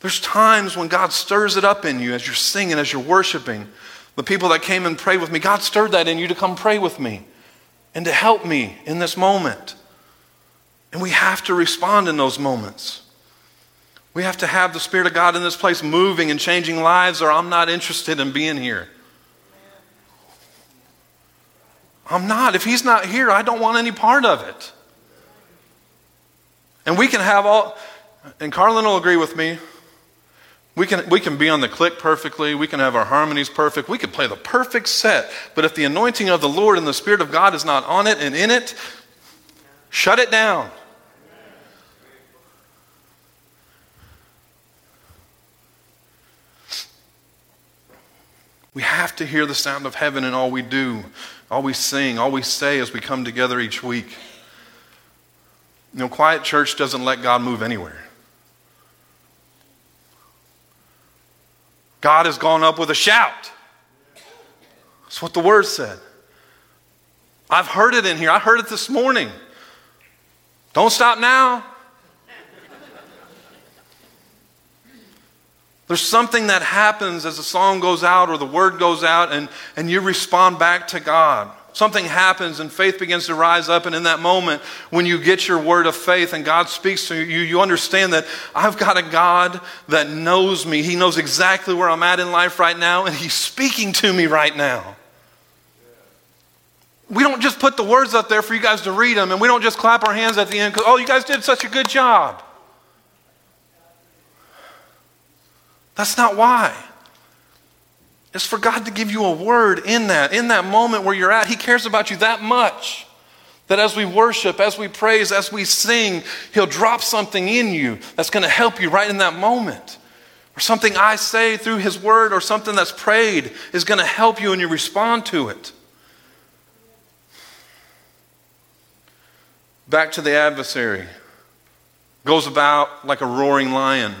There's times when God stirs it up in you as you're singing, as you're worshiping. The people that came and prayed with me, God stirred that in you to come pray with me and to help me in this moment. And we have to respond in those moments. We have to have the Spirit of God in this place moving and changing lives, or I'm not interested in being here. I'm not. If He's not here, I don't want any part of it. And we can have all, and Carlin will agree with me. We can, we can be on the click perfectly. We can have our harmonies perfect. We can play the perfect set. But if the anointing of the Lord and the Spirit of God is not on it and in it, shut it down. We have to hear the sound of heaven in all we do, all we sing, all we say as we come together each week. You know, quiet church doesn't let God move anywhere. God has gone up with a shout. That's what the word said. I've heard it in here. I heard it this morning. Don't stop now. There's something that happens as the song goes out or the word goes out and, and you respond back to God. Something happens and faith begins to rise up. And in that moment, when you get your word of faith and God speaks to you, you understand that I've got a God that knows me. He knows exactly where I'm at in life right now, and He's speaking to me right now. We don't just put the words up there for you guys to read them, and we don't just clap our hands at the end because, oh, you guys did such a good job. That's not why. It's for God to give you a word in that, in that moment where you're at. He cares about you that much that as we worship, as we praise, as we sing, He'll drop something in you that's going to help you right in that moment. Or something I say through His word or something that's prayed is going to help you and you respond to it. Back to the adversary. Goes about like a roaring lion.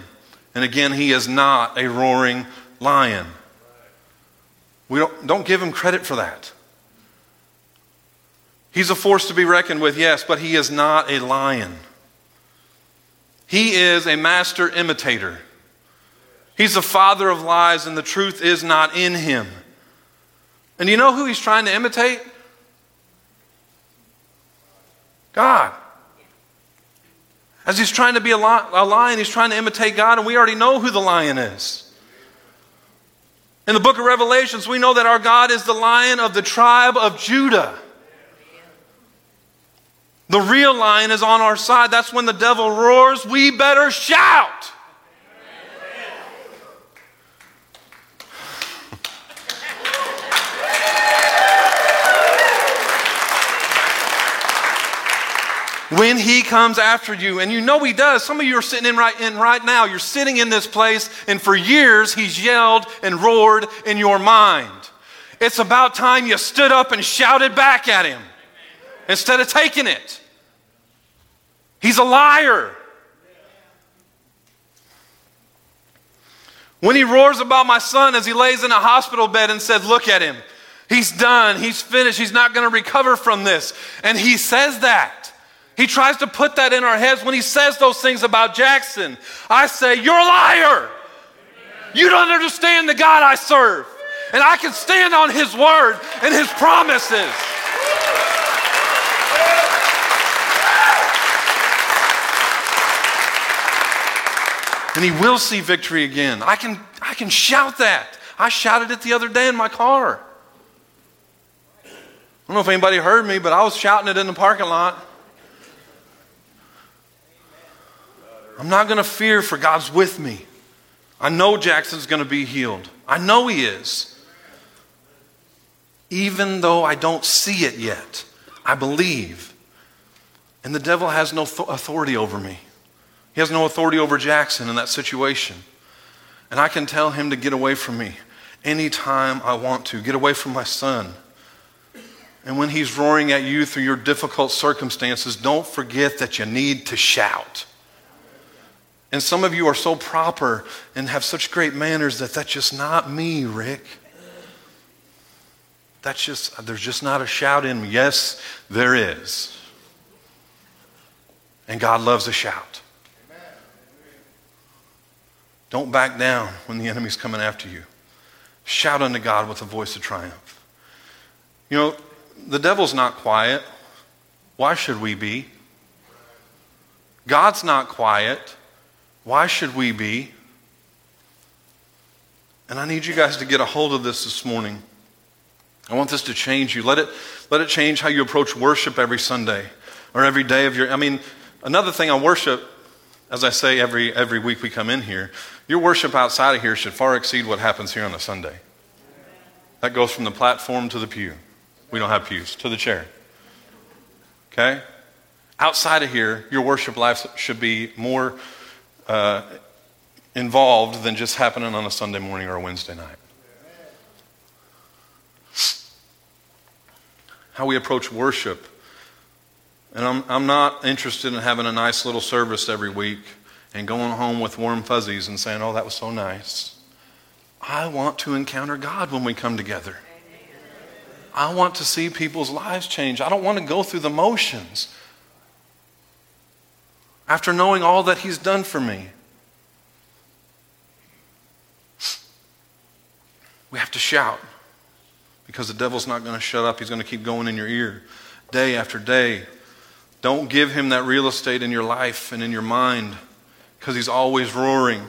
And again, he is not a roaring lion. We don't, don't give him credit for that. He's a force to be reckoned with, yes, but he is not a lion. He is a master imitator. He's the father of lies, and the truth is not in him. And you know who he's trying to imitate? God. As he's trying to be a lion, he's trying to imitate God, and we already know who the lion is. In the book of Revelations, we know that our God is the lion of the tribe of Judah. The real lion is on our side. That's when the devil roars, we better shout. When he comes after you. And you know he does. Some of you are sitting in right, in right now. You're sitting in this place, and for years he's yelled and roared in your mind. It's about time you stood up and shouted back at him instead of taking it. He's a liar. When he roars about my son as he lays in a hospital bed and says, Look at him. He's done. He's finished. He's not going to recover from this. And he says that. He tries to put that in our heads when he says those things about Jackson. I say, You're a liar. You don't understand the God I serve. And I can stand on his word and his promises. And he will see victory again. I can, I can shout that. I shouted it the other day in my car. I don't know if anybody heard me, but I was shouting it in the parking lot. I'm not going to fear, for God's with me. I know Jackson's going to be healed. I know he is. Even though I don't see it yet, I believe. And the devil has no th- authority over me. He has no authority over Jackson in that situation. And I can tell him to get away from me anytime I want to, get away from my son. And when he's roaring at you through your difficult circumstances, don't forget that you need to shout. And some of you are so proper and have such great manners that that's just not me, Rick. That's just, there's just not a shout in me. Yes, there is. And God loves a shout. Don't back down when the enemy's coming after you. Shout unto God with a voice of triumph. You know, the devil's not quiet. Why should we be? God's not quiet. Why should we be? And I need you guys to get a hold of this this morning. I want this to change you. Let it, let it change how you approach worship every Sunday or every day of your. I mean, another thing on worship, as I say every, every week we come in here, your worship outside of here should far exceed what happens here on a Sunday. That goes from the platform to the pew. We don't have pews, to the chair. Okay? Outside of here, your worship life should be more uh, involved than just happening on a Sunday morning or a Wednesday night. How we approach worship. And I'm, I'm not interested in having a nice little service every week and going home with warm fuzzies and saying, oh, that was so nice. I want to encounter God when we come together. I want to see people's lives change. I don't want to go through the motions after knowing all that He's done for me. We have to shout because the devil's not going to shut up. He's going to keep going in your ear day after day. Don't give him that real estate in your life and in your mind because he's always roaring.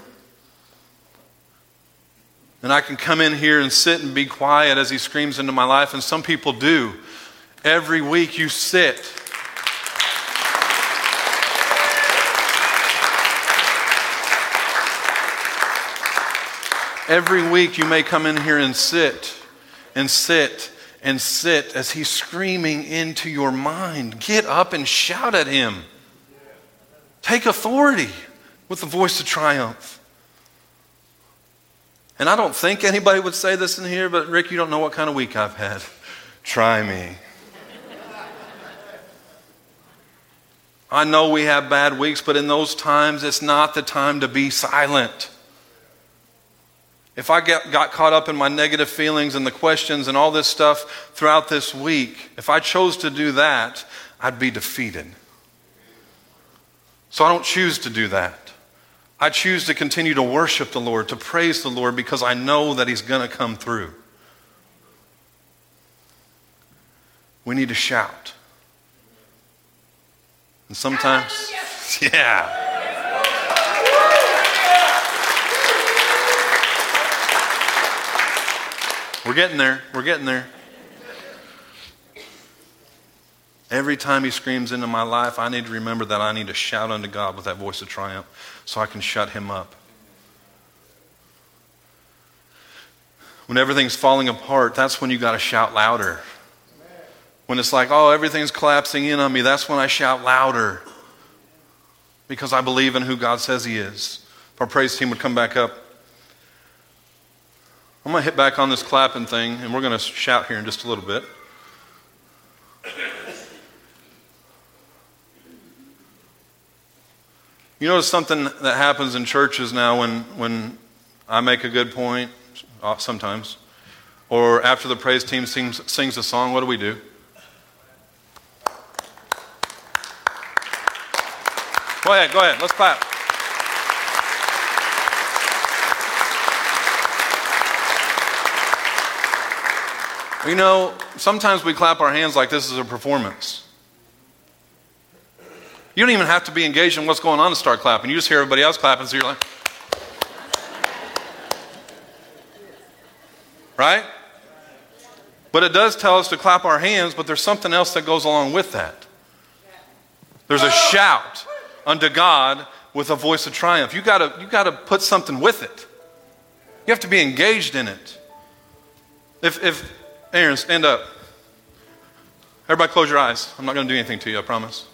And I can come in here and sit and be quiet as he screams into my life, and some people do. Every week you sit. Every week you may come in here and sit and sit and sit as he's screaming into your mind. Get up and shout at him. Take authority with the voice of triumph. And I don't think anybody would say this in here, but Rick, you don't know what kind of week I've had. Try me. I know we have bad weeks, but in those times, it's not the time to be silent. If I get, got caught up in my negative feelings and the questions and all this stuff throughout this week, if I chose to do that, I'd be defeated. So I don't choose to do that. I choose to continue to worship the Lord, to praise the Lord, because I know that He's going to come through. We need to shout. And sometimes, yeah. We're getting there. We're getting there. Every time he screams into my life, I need to remember that I need to shout unto God with that voice of triumph so I can shut him up. When everything's falling apart, that's when you got to shout louder. When it's like, oh, everything's collapsing in on me, that's when I shout louder because I believe in who God says he is. If our praise team would come back up. I'm going to hit back on this clapping thing, and we're going to shout here in just a little bit. You notice something that happens in churches now when, when I make a good point uh, sometimes. Or after the praise team sings, sings a song, what do we do? Go ahead, go ahead. Let's clap. You know, sometimes we clap our hands like this is a performance. You don't even have to be engaged in what's going on to start clapping. You just hear everybody else clapping, so you're like, right? But it does tell us to clap our hands, but there's something else that goes along with that. There's a shout unto God with a voice of triumph. You gotta, you gotta put something with it. You have to be engaged in it. If, if Aaron, stand up. Everybody close your eyes. I'm not gonna do anything to you, I promise.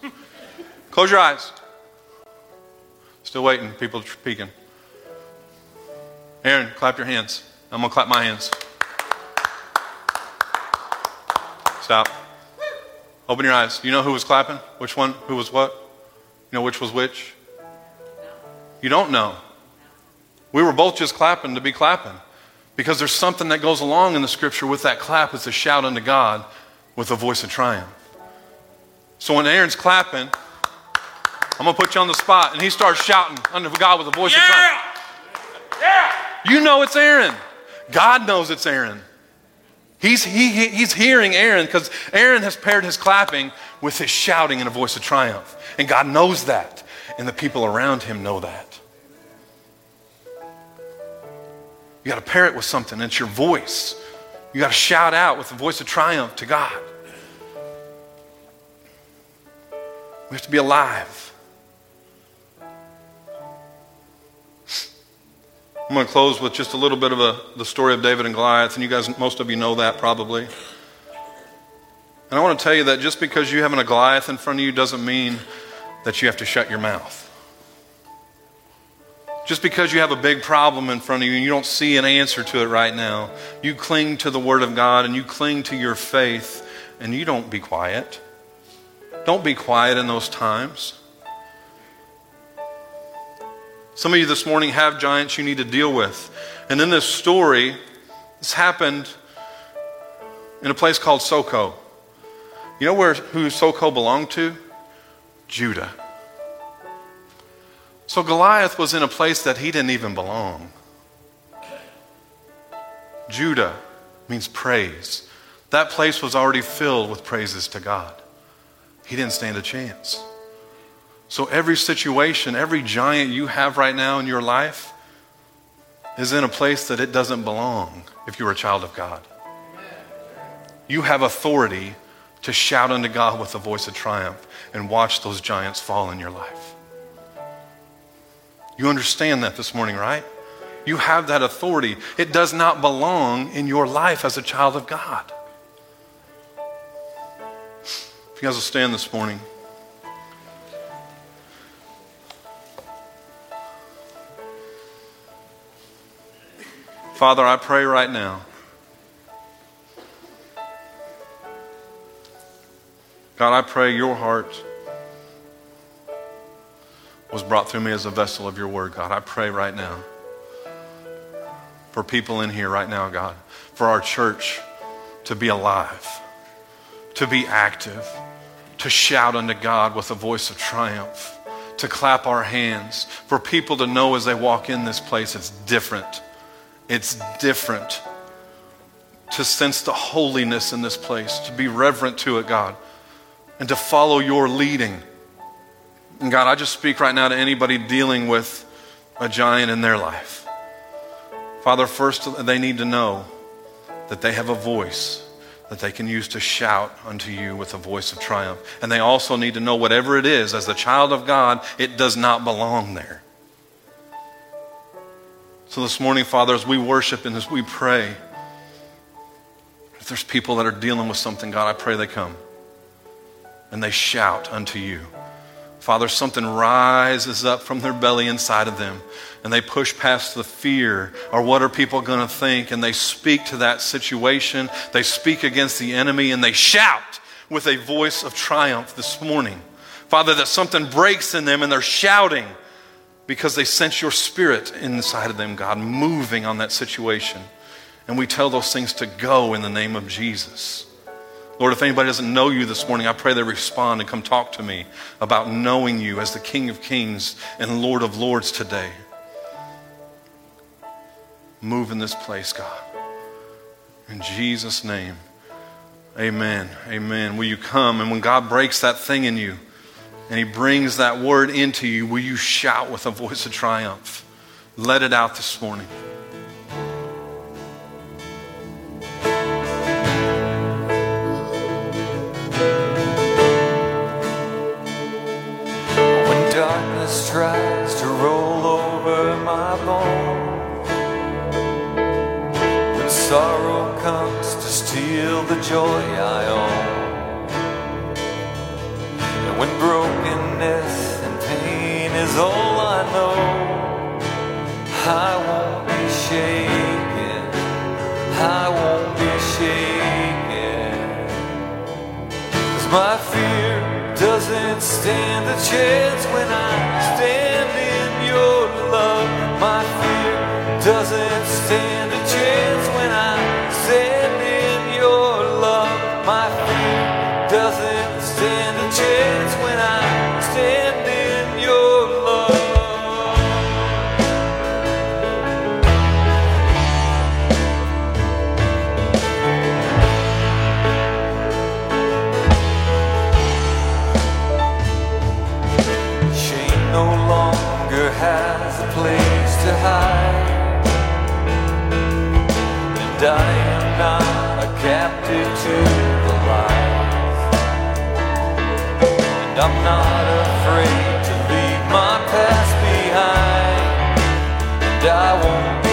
close your eyes. Still waiting, people are peeking. Aaron, clap your hands. I'm gonna clap my hands. Stop. Open your eyes. You know who was clapping? Which one? Who was what? You know which was which? You don't know. We were both just clapping to be clapping because there's something that goes along in the scripture with that clap. It's a shout unto God with a voice of triumph. So when Aaron's clapping, I'm going to put you on the spot, and he starts shouting unto God with a voice Yeah! of triumph. Yeah! You know it's Aaron. God knows it's Aaron. He's, he, he- he's hearing Aaron because Aaron has paired his clapping with his shouting in a voice of triumph. And God knows that. And the people around him know that. You got to pair it with something. It's your voice. You got to shout out with the voice of triumph to God. We have to be alive. I'm going to close with just a little bit of a, the story of David and Goliath, and you guys, most of you know that probably. And I want to tell you that just because you having a Goliath in front of you doesn't mean that you have to shut your mouth. Just because you have a big problem in front of you and you don't see an answer to it right now, you cling to the Word of God and you cling to your faith and you don't be quiet. Don't be quiet in those times. Some of you this morning have giants you need to deal with. And in this story, this happened in a place called Soko. You know where who Soko belonged to? Judah. So Goliath was in a place that he didn't even belong. Judah means praise. That place was already filled with praises to God. He didn't stand a chance. So every situation, every giant you have right now in your life is in a place that it doesn't belong if you're a child of God. You have authority to shout unto God with a voice of triumph and watch those giants fall in your life. You understand that this morning, right? You have that authority. It does not belong in your life as a child of God. If you guys will stand this morning. Father, I pray right now. God, I pray your heart was brought through me as a vessel of your word, God. I pray right now for people in here right now, God, for our church to be alive, to be active, to shout unto God with a voice of triumph, to clap our hands, for people to know as they walk in this place it's different. It's different. To sense the holiness in this place, to be reverent to it, God, and to follow your leading. And God, I just speak right now to anybody dealing with a giant in their life. Father, first they need to know that they have a voice that they can use to shout unto you with a voice of triumph. And they also need to know whatever it is, as a child of God, it does not belong there. So this morning, Father, as we worship and as we pray, if there's people that are dealing with something, God, I pray they come and they shout unto you. Father, something rises up from their belly inside of them, and they push past the fear or what are people going to think, and they speak to that situation. They speak against the enemy, and they shout with a voice of triumph this morning. Father, that something breaks in them, and they're shouting because they sense your spirit inside of them, God, moving on that situation. And we tell those things to go in the name of Jesus. Lord, if anybody doesn't know you this morning, I pray they respond and come talk to me about knowing you as the King of Kings and Lord of Lords today. Move in this place, God. In Jesus' name, amen. Amen. Will you come? And when God breaks that thing in you and He brings that word into you, will you shout with a voice of triumph? Let it out this morning. Joy I own, and when brokenness and pain is all I know, I won't be shaken. I won't be shaken. Cause my fear doesn't stand a chance when I to the lies. And I'm not afraid to leave my past behind. And I won't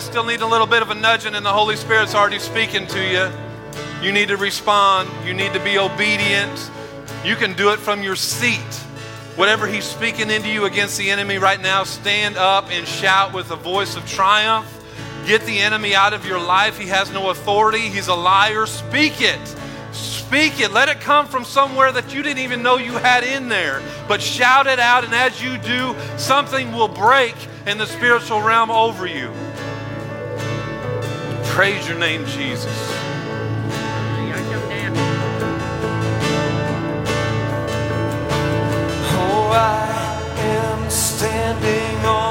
still need a little bit of a nudging, and the Holy Spirit's already speaking to you. You need to respond, you need to be obedient. You can do it from your seat. Whatever He's speaking into you against the enemy right now, stand up and shout with a voice of triumph. Get the enemy out of your life. He has no authority, he's a liar. Speak it. Speak it. Let it come from somewhere that you didn't even know you had in there. But shout it out, and as you do, something will break in the spiritual realm over you. Praise your name, Jesus. Oh, I am standing on.